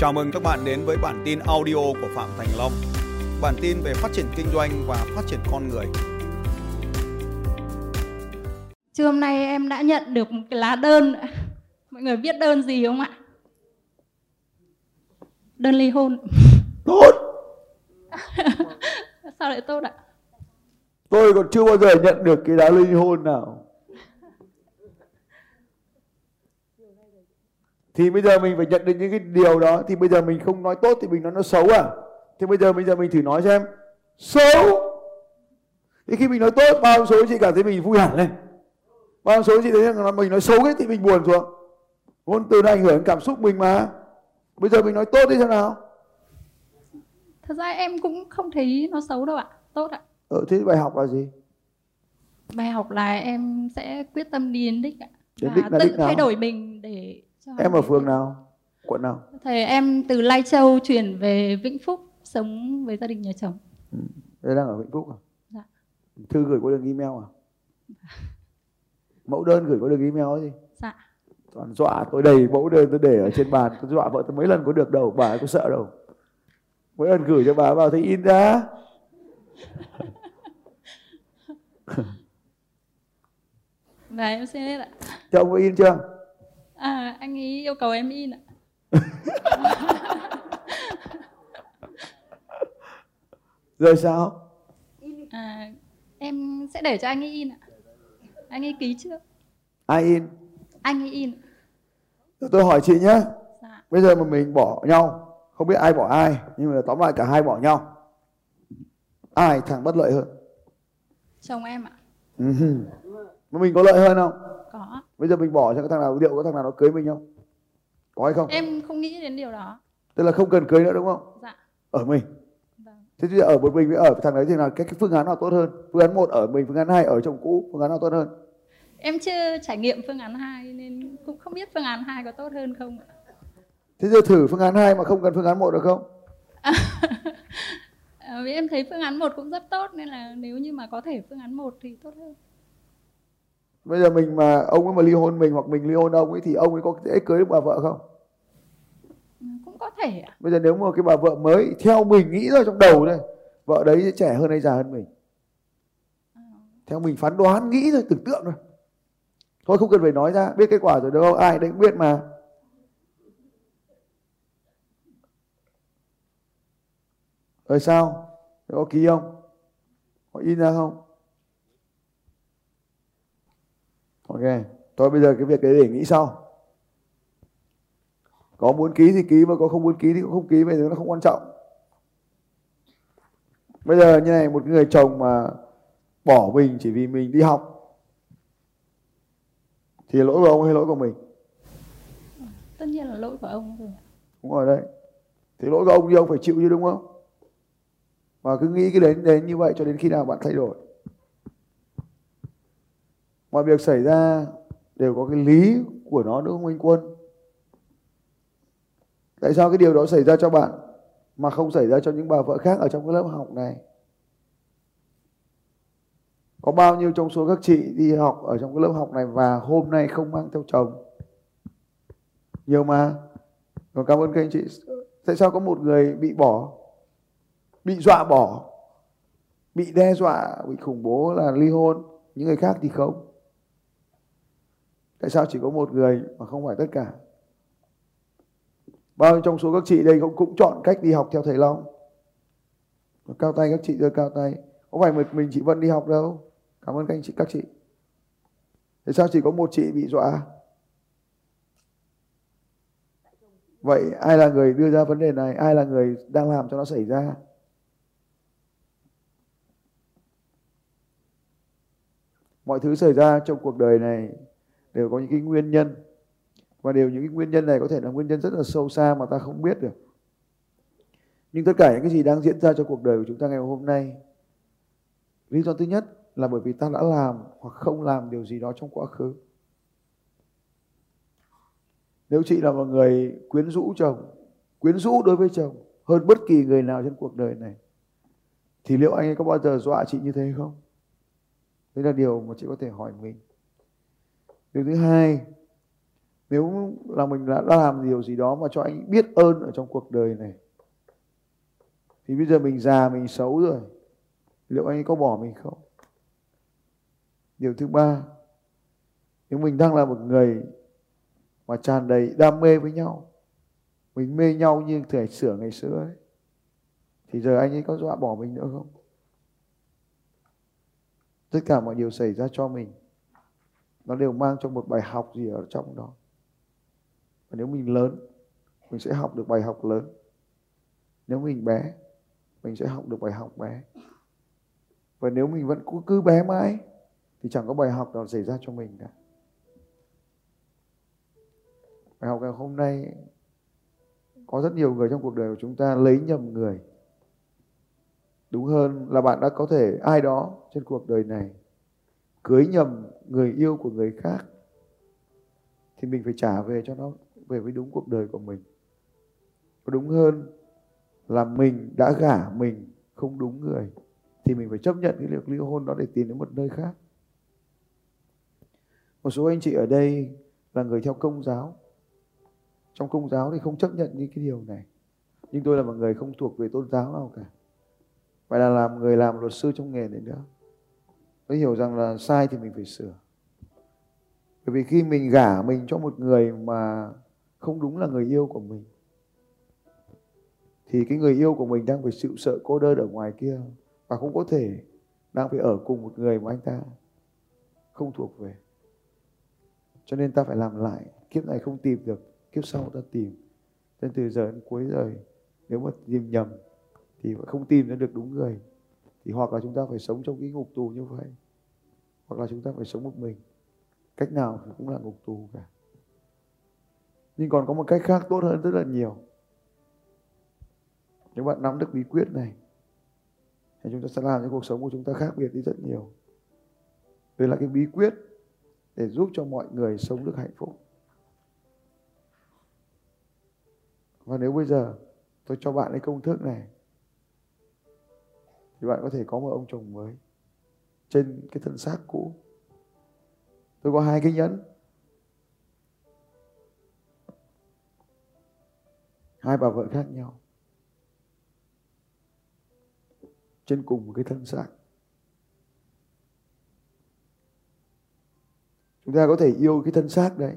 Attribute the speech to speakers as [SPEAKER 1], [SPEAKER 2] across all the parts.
[SPEAKER 1] Chào mừng các bạn đến với bản tin audio của Phạm Thành Long. Bản tin về phát triển kinh doanh và phát triển con người.
[SPEAKER 2] Trưa hôm nay em đã nhận được một cái lá đơn. Mọi người biết đơn gì không ạ? Đơn ly hôn.
[SPEAKER 3] Tốt.
[SPEAKER 2] Sao lại tốt ạ?
[SPEAKER 3] Tôi còn chưa bao giờ nhận được cái lá ly hôn nào. Thì bây giờ mình phải nhận được những cái điều đó thì bây giờ mình không nói tốt thì mình nói nó xấu à? Thì bây giờ bây giờ mình thử nói xem xấu. Thì khi mình nói tốt bao số chị cảm thấy mình vui hẳn lên. Bao số chị thấy rằng mình nói xấu ấy thì mình buồn xuống. Ngôn từ nó ảnh hưởng cảm xúc mình mà. Bây giờ mình nói tốt đi thế nào?
[SPEAKER 2] Thật ra em cũng không thấy nó xấu đâu ạ. Tốt ạ.
[SPEAKER 3] Ờ, thế bài học là gì?
[SPEAKER 2] Bài học là em sẽ quyết tâm đi đến đích ạ.
[SPEAKER 3] Đến
[SPEAKER 2] và
[SPEAKER 3] đích là
[SPEAKER 2] tự
[SPEAKER 3] đích nào?
[SPEAKER 2] thay đổi mình để cho
[SPEAKER 3] Em ở phường nào? Quận nào?
[SPEAKER 2] Thầy em từ Lai Châu chuyển về Vĩnh Phúc sống với gia đình nhà chồng.
[SPEAKER 3] Đây đang ở Vĩnh Phúc à?
[SPEAKER 2] Dạ.
[SPEAKER 3] Thư gửi có đường email à? Mẫu đơn gửi có đường email ấy gì?
[SPEAKER 2] Dạ.
[SPEAKER 3] Toàn dọa tôi đầy mẫu đơn tôi để ở trên bàn tôi dọa vợ tôi mấy lần có được đâu bà ấy có sợ đâu mỗi lần gửi cho bà vào thấy in ra
[SPEAKER 2] Và em hết ạ.
[SPEAKER 3] cho ông có in chưa
[SPEAKER 2] À, anh ấy yêu cầu em in ạ.
[SPEAKER 3] rồi sao
[SPEAKER 2] À, em sẽ để cho anh ấy in ạ. Anh ấy ký trước.
[SPEAKER 3] ai in
[SPEAKER 2] Anh ấy in.
[SPEAKER 3] Rồi tôi hỏi chị nhé
[SPEAKER 2] Dạ.
[SPEAKER 3] bây giờ mà mình bỏ nhau không biết ai bỏ ai nhưng mà tóm lại cả hai bỏ nhau ai thằng bất lợi hơn
[SPEAKER 2] Chồng em ạ.
[SPEAKER 3] Ừ mà mình có lợi hơn không. Bây giờ mình bỏ cho cái thằng nào liệu có thằng nào nó cưới mình không có hay không
[SPEAKER 2] Em không nghĩ đến điều đó.
[SPEAKER 3] tức là không cần cưới nữa đúng không
[SPEAKER 2] Dạ.
[SPEAKER 3] ở mình
[SPEAKER 2] Vâng.
[SPEAKER 3] thế giờ ở một mình với ở thằng đấy thì là cái, cái phương án nào tốt hơn phương án một ở mình phương án hai ở chồng cũ phương án nào tốt hơn
[SPEAKER 2] Em chưa trải nghiệm phương án 2 nên cũng không biết phương án 2 có tốt hơn không ạ.
[SPEAKER 3] thế giờ thử phương án hai mà không cần phương án một được không
[SPEAKER 2] À, vì em thấy phương án 1 cũng rất tốt nên là nếu như mà có thể phương án 1 thì tốt hơn.
[SPEAKER 3] Bây giờ mình mà ông ấy mà ly hôn mình hoặc mình ly hôn ông ấy thì ông ấy có dễ cưới được bà vợ không?
[SPEAKER 2] Cũng có thể ạ.
[SPEAKER 3] bây giờ nếu mà cái bà vợ mới theo mình nghĩ ra trong đầu thôi vợ đấy sẽ trẻ hơn hay già hơn mình? Theo mình phán đoán nghĩ thôi tưởng tượng thôi. Thôi không cần phải nói ra biết kết quả rồi đúng không? Ai đấy cũng biết mà. Rồi sao? Có ký không? Có in ra không ok thôi bây giờ cái việc đấy để nghĩ sau. Có muốn ký thì ký mà có không muốn ký thì cũng không ký bây giờ nó không quan trọng. Bây giờ như này một người chồng mà bỏ mình chỉ vì mình đi học thì lỗi của ông hay lỗi của mình?
[SPEAKER 2] Tất nhiên là lỗi của ông rồi.
[SPEAKER 3] Đúng rồi đấy. Thì lỗi của ông thì ông phải chịu chứ đúng không? Và cứ nghĩ cái đến đến như vậy cho đến khi nào bạn thay đổi mọi việc xảy ra đều có cái lý của nó, đúng không anh quân? Tại sao cái điều đó xảy ra cho bạn mà không xảy ra cho những bà vợ khác ở trong cái lớp học này? Có bao nhiêu trong số các chị đi học ở trong cái lớp học này và hôm nay không mang theo chồng? Nhiều mà. Còn cảm ơn các anh chị. Tại sao có một người bị bỏ, bị dọa bỏ, bị đe dọa, bị khủng bố là ly hôn? Những người khác thì không tại sao chỉ có một người mà không phải tất cả? Bao nhiêu trong số các chị đây cũng cũng chọn cách đi học theo thầy Long? Cao tay các chị đưa cao tay. Có phải một mình chị Vân đi học đâu? Cảm ơn các anh chị, các chị. Tại sao chỉ có một chị bị dọa? Vậy ai là người đưa ra vấn đề này? Ai là người đang làm cho nó xảy ra? Mọi thứ xảy ra trong cuộc đời này đều có những cái nguyên nhân. Và đều những cái nguyên nhân này có thể là nguyên nhân rất là sâu xa mà ta không biết được. Nhưng tất cả những cái gì đang diễn ra trong cuộc đời của chúng ta ngày hôm nay, lý do thứ nhất là bởi vì ta đã làm hoặc không làm điều gì đó trong quá khứ. Nếu chị là một người quyến rũ chồng, quyến rũ đối với chồng hơn bất kỳ người nào trên cuộc đời này, thì liệu anh ấy có bao giờ dọa chị như thế không? Đấy là điều mà chị có thể hỏi mình điều thứ hai nếu là mình đã, đã làm điều gì đó mà cho anh biết ơn ở trong cuộc đời này thì bây giờ mình già mình xấu rồi liệu anh ấy có bỏ mình không? Điều thứ ba nếu mình đang là một người mà tràn đầy đam mê với nhau mình mê nhau như thời sửa ngày xưa ấy thì giờ anh ấy có dọa bỏ mình nữa không? Tất cả mọi điều xảy ra cho mình nó đều mang cho một bài học gì ở trong đó. Và nếu mình lớn mình sẽ học được bài học lớn. Nếu mình bé mình sẽ học được bài học bé. Và nếu mình vẫn cứ, cứ bé mãi thì chẳng có bài học nào xảy ra cho mình cả. Bài học ngày hôm nay có rất nhiều người trong cuộc đời của chúng ta lấy nhầm người. Đúng hơn là bạn đã có thể ai đó trên cuộc đời này cưới nhầm người yêu của người khác, thì mình phải trả về cho nó, về với đúng cuộc đời của mình. Có đúng hơn là mình đã gả mình không đúng người, thì mình phải chấp nhận cái việc ly hôn đó để tìm đến một nơi khác. Một số anh chị ở đây là người theo công giáo. Trong công giáo thì không chấp nhận những cái điều này. Nhưng tôi là một người không thuộc về tôn giáo nào cả. Phải là làm người làm luật sư trong nghề này nữa tôi hiểu rằng là sai thì mình phải sửa. Bởi vì khi mình gả mình cho một người mà không đúng là người yêu của mình, thì cái người yêu của mình đang phải chịu sợ cô đơn ở ngoài kia và không có thể đang phải ở cùng một người mà anh ta không thuộc về. Cho nên ta phải làm lại, kiếp này không tìm được, kiếp sau ta tìm. Nên từ giờ đến cuối đời, nếu mà tìm nhầm thì không tìm ra được đúng người, thì hoặc là chúng ta phải sống trong cái ngục tù như vậy hoặc là chúng ta phải sống một mình. Cách nào thì cũng là ngục tù cả. Nhưng còn có một cách khác tốt hơn rất là nhiều. Nếu bạn nắm được bí quyết này, thì chúng ta sẽ làm cho cuộc sống của chúng ta khác biệt đi rất nhiều. Đây là cái bí quyết để giúp cho mọi người sống được hạnh phúc. Và nếu bây giờ tôi cho bạn cái công thức này, thì bạn có thể có một ông chồng mới trên cái thân xác cũ. Tôi có hai cái nhẫn. Hai bà vợ khác nhau. Trên cùng một cái thân xác. Chúng ta có thể yêu cái thân xác đấy.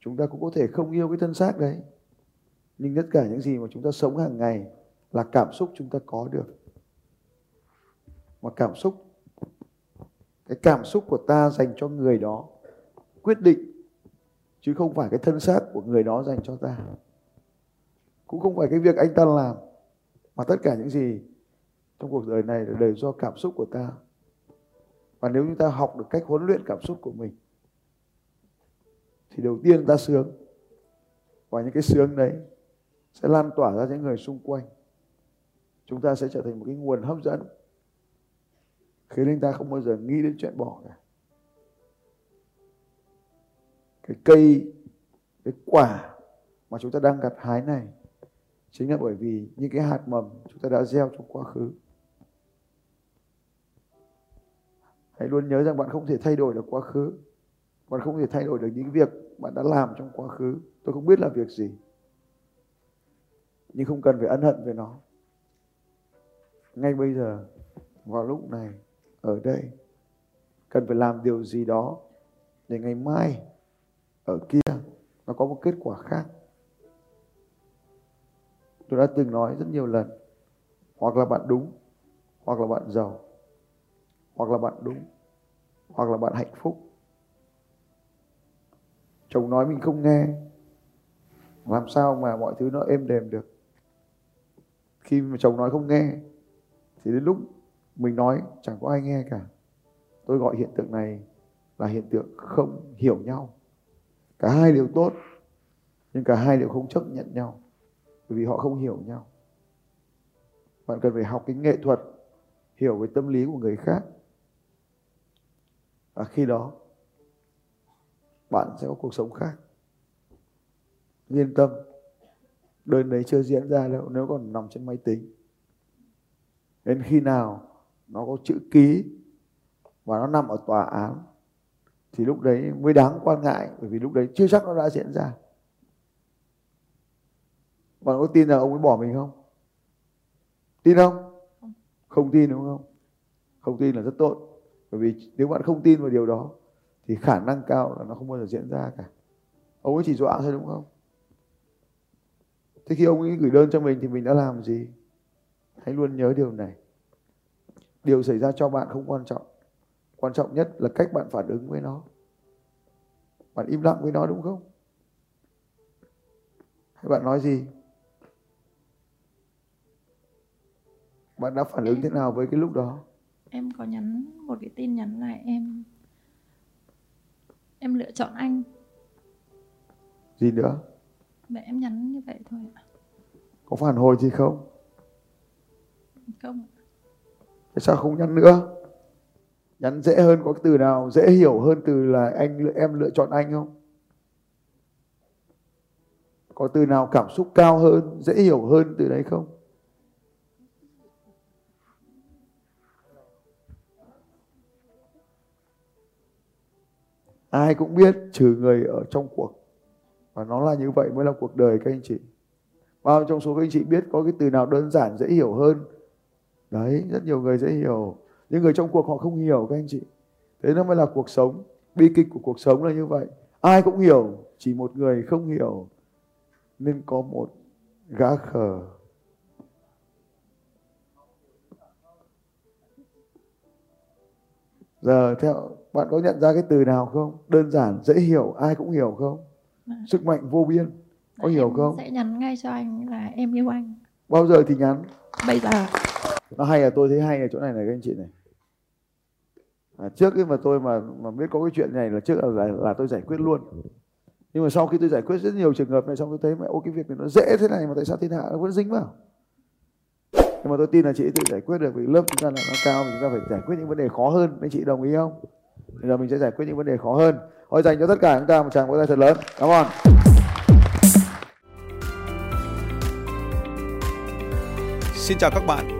[SPEAKER 3] Chúng ta cũng có thể không yêu cái thân xác đấy. Nhưng tất cả những gì mà chúng ta sống hàng ngày là cảm xúc chúng ta có được. Mà cảm xúc cái cảm xúc của ta dành cho người đó. Quyết định, chứ không phải cái thân xác của người đó dành cho ta. Cũng không phải cái việc anh ta làm, mà tất cả những gì trong cuộc đời này là đều do cảm xúc của ta. Và nếu chúng ta học được cách huấn luyện cảm xúc của mình, thì đầu tiên ta sướng. Và những cái sướng đấy sẽ lan tỏa ra những người xung quanh. Chúng ta sẽ trở thành một cái nguồn hấp dẫn khiến anh ta không bao giờ nghĩ đến chuyện bỏ cả. Cái cây, cái quả mà chúng ta đang gặt hái này chính là bởi vì những cái hạt mầm chúng ta đã gieo trong quá khứ. Hãy luôn nhớ rằng bạn không thể thay đổi được quá khứ. Bạn không thể thay đổi được những việc bạn đã làm trong quá khứ. Tôi không biết là việc gì, nhưng không cần phải ân hận về nó. Ngay bây giờ, vào lúc này ở đây. Cần phải làm điều gì đó để ngày mai ở kia nó có một kết quả khác. Tôi đã từng nói rất nhiều lần, hoặc là bạn đúng, hoặc là bạn giàu, hoặc là bạn đúng, hoặc là bạn hạnh phúc. Chồng nói mình không nghe, làm sao mà mọi thứ nó êm đềm được? Khi mà chồng nói không nghe, thì đến lúc mình nói, chẳng có ai nghe cả. Tôi gọi hiện tượng này là hiện tượng không hiểu nhau. Cả hai đều tốt, nhưng cả hai đều không chấp nhận nhau, bởi vì họ không hiểu nhau. Bạn cần phải học cái nghệ thuật, hiểu về tâm lý của người khác. Và khi đó, bạn sẽ có cuộc sống khác. Yên tâm, đơn đấy chưa diễn ra đâu, nếu còn nằm trên máy tính. Đến khi nào nó có chữ ký và nó nằm ở tòa án. Thì lúc đấy mới đáng quan ngại bởi vì lúc đấy chưa chắc nó đã diễn ra. Bạn có tin là ông ấy bỏ mình không? Tin không. Không tin đúng không? Không tin là rất tốt. Bởi vì nếu bạn không tin vào điều đó thì khả năng cao là nó không bao giờ diễn ra cả. Ông ấy chỉ dọa thôi đúng không? Thế khi ông ấy gửi đơn cho mình thì mình đã làm gì? Hãy luôn nhớ điều này điều xảy ra cho bạn không quan trọng. Quan trọng nhất là cách bạn phản ứng với nó. Bạn im lặng với nó đúng không? Hay bạn nói gì? Bạn đã phản ứng thế nào với cái lúc đó?
[SPEAKER 2] Em có nhắn một cái tin nhắn là em em lựa chọn anh.
[SPEAKER 3] Gì nữa?
[SPEAKER 2] Mẹ em nhắn như vậy thôi ạ.
[SPEAKER 3] Có phản hồi gì không?
[SPEAKER 2] Không
[SPEAKER 3] tại sao không nhắn nữa? Nhắn dễ hơn có cái từ nào? Dễ hiểu hơn từ là anh, em lựa chọn anh không? Có từ nào cảm xúc cao hơn, dễ hiểu hơn từ đấy không? Ai cũng biết trừ người ở trong cuộc. Và nó là như vậy mới là cuộc đời các anh chị. Bao trong số các anh chị biết có cái từ nào đơn giản, dễ hiểu hơn đấy rất nhiều người dễ hiểu. Những người trong cuộc họ không hiểu các anh chị. Thế nó mới là cuộc sống bi kịch của cuộc sống là như vậy. Ai cũng hiểu chỉ một người không hiểu. Nên có một gã khờ. Giờ theo bạn có nhận ra cái từ nào không? Đơn giản dễ hiểu ai cũng hiểu không?
[SPEAKER 2] Vâng.
[SPEAKER 3] sức mạnh vô biên có
[SPEAKER 2] Dạ,
[SPEAKER 3] hiểu
[SPEAKER 2] em
[SPEAKER 3] không?
[SPEAKER 2] sẽ nhắn ngay cho anh là em yêu anh.
[SPEAKER 3] Bao giờ thì nhắn?
[SPEAKER 2] Bây giờ
[SPEAKER 3] nó hay là tôi thấy hay ở chỗ này này các anh chị này. À, trước khi mà tôi mà mà biết có cái chuyện này là trước là, là là tôi giải quyết luôn. Nhưng mà sau khi tôi giải quyết rất nhiều trường hợp này xong tôi thấy mẹ ô cái việc này nó dễ thế này mà tại sao thiên hạ nó vẫn dính vào? Nhưng mà tôi tin là chị tự giải quyết được vì lớp chúng ta là nó cao thì chúng ta phải giải quyết những vấn đề khó hơn. Mấy chị đồng ý không? Bây giờ mình sẽ giải quyết những vấn đề khó hơn. Thôi dành cho tất cả chúng ta một tràng vỗ tay thật lớn. Cảm ơn
[SPEAKER 1] Xin chào các bạn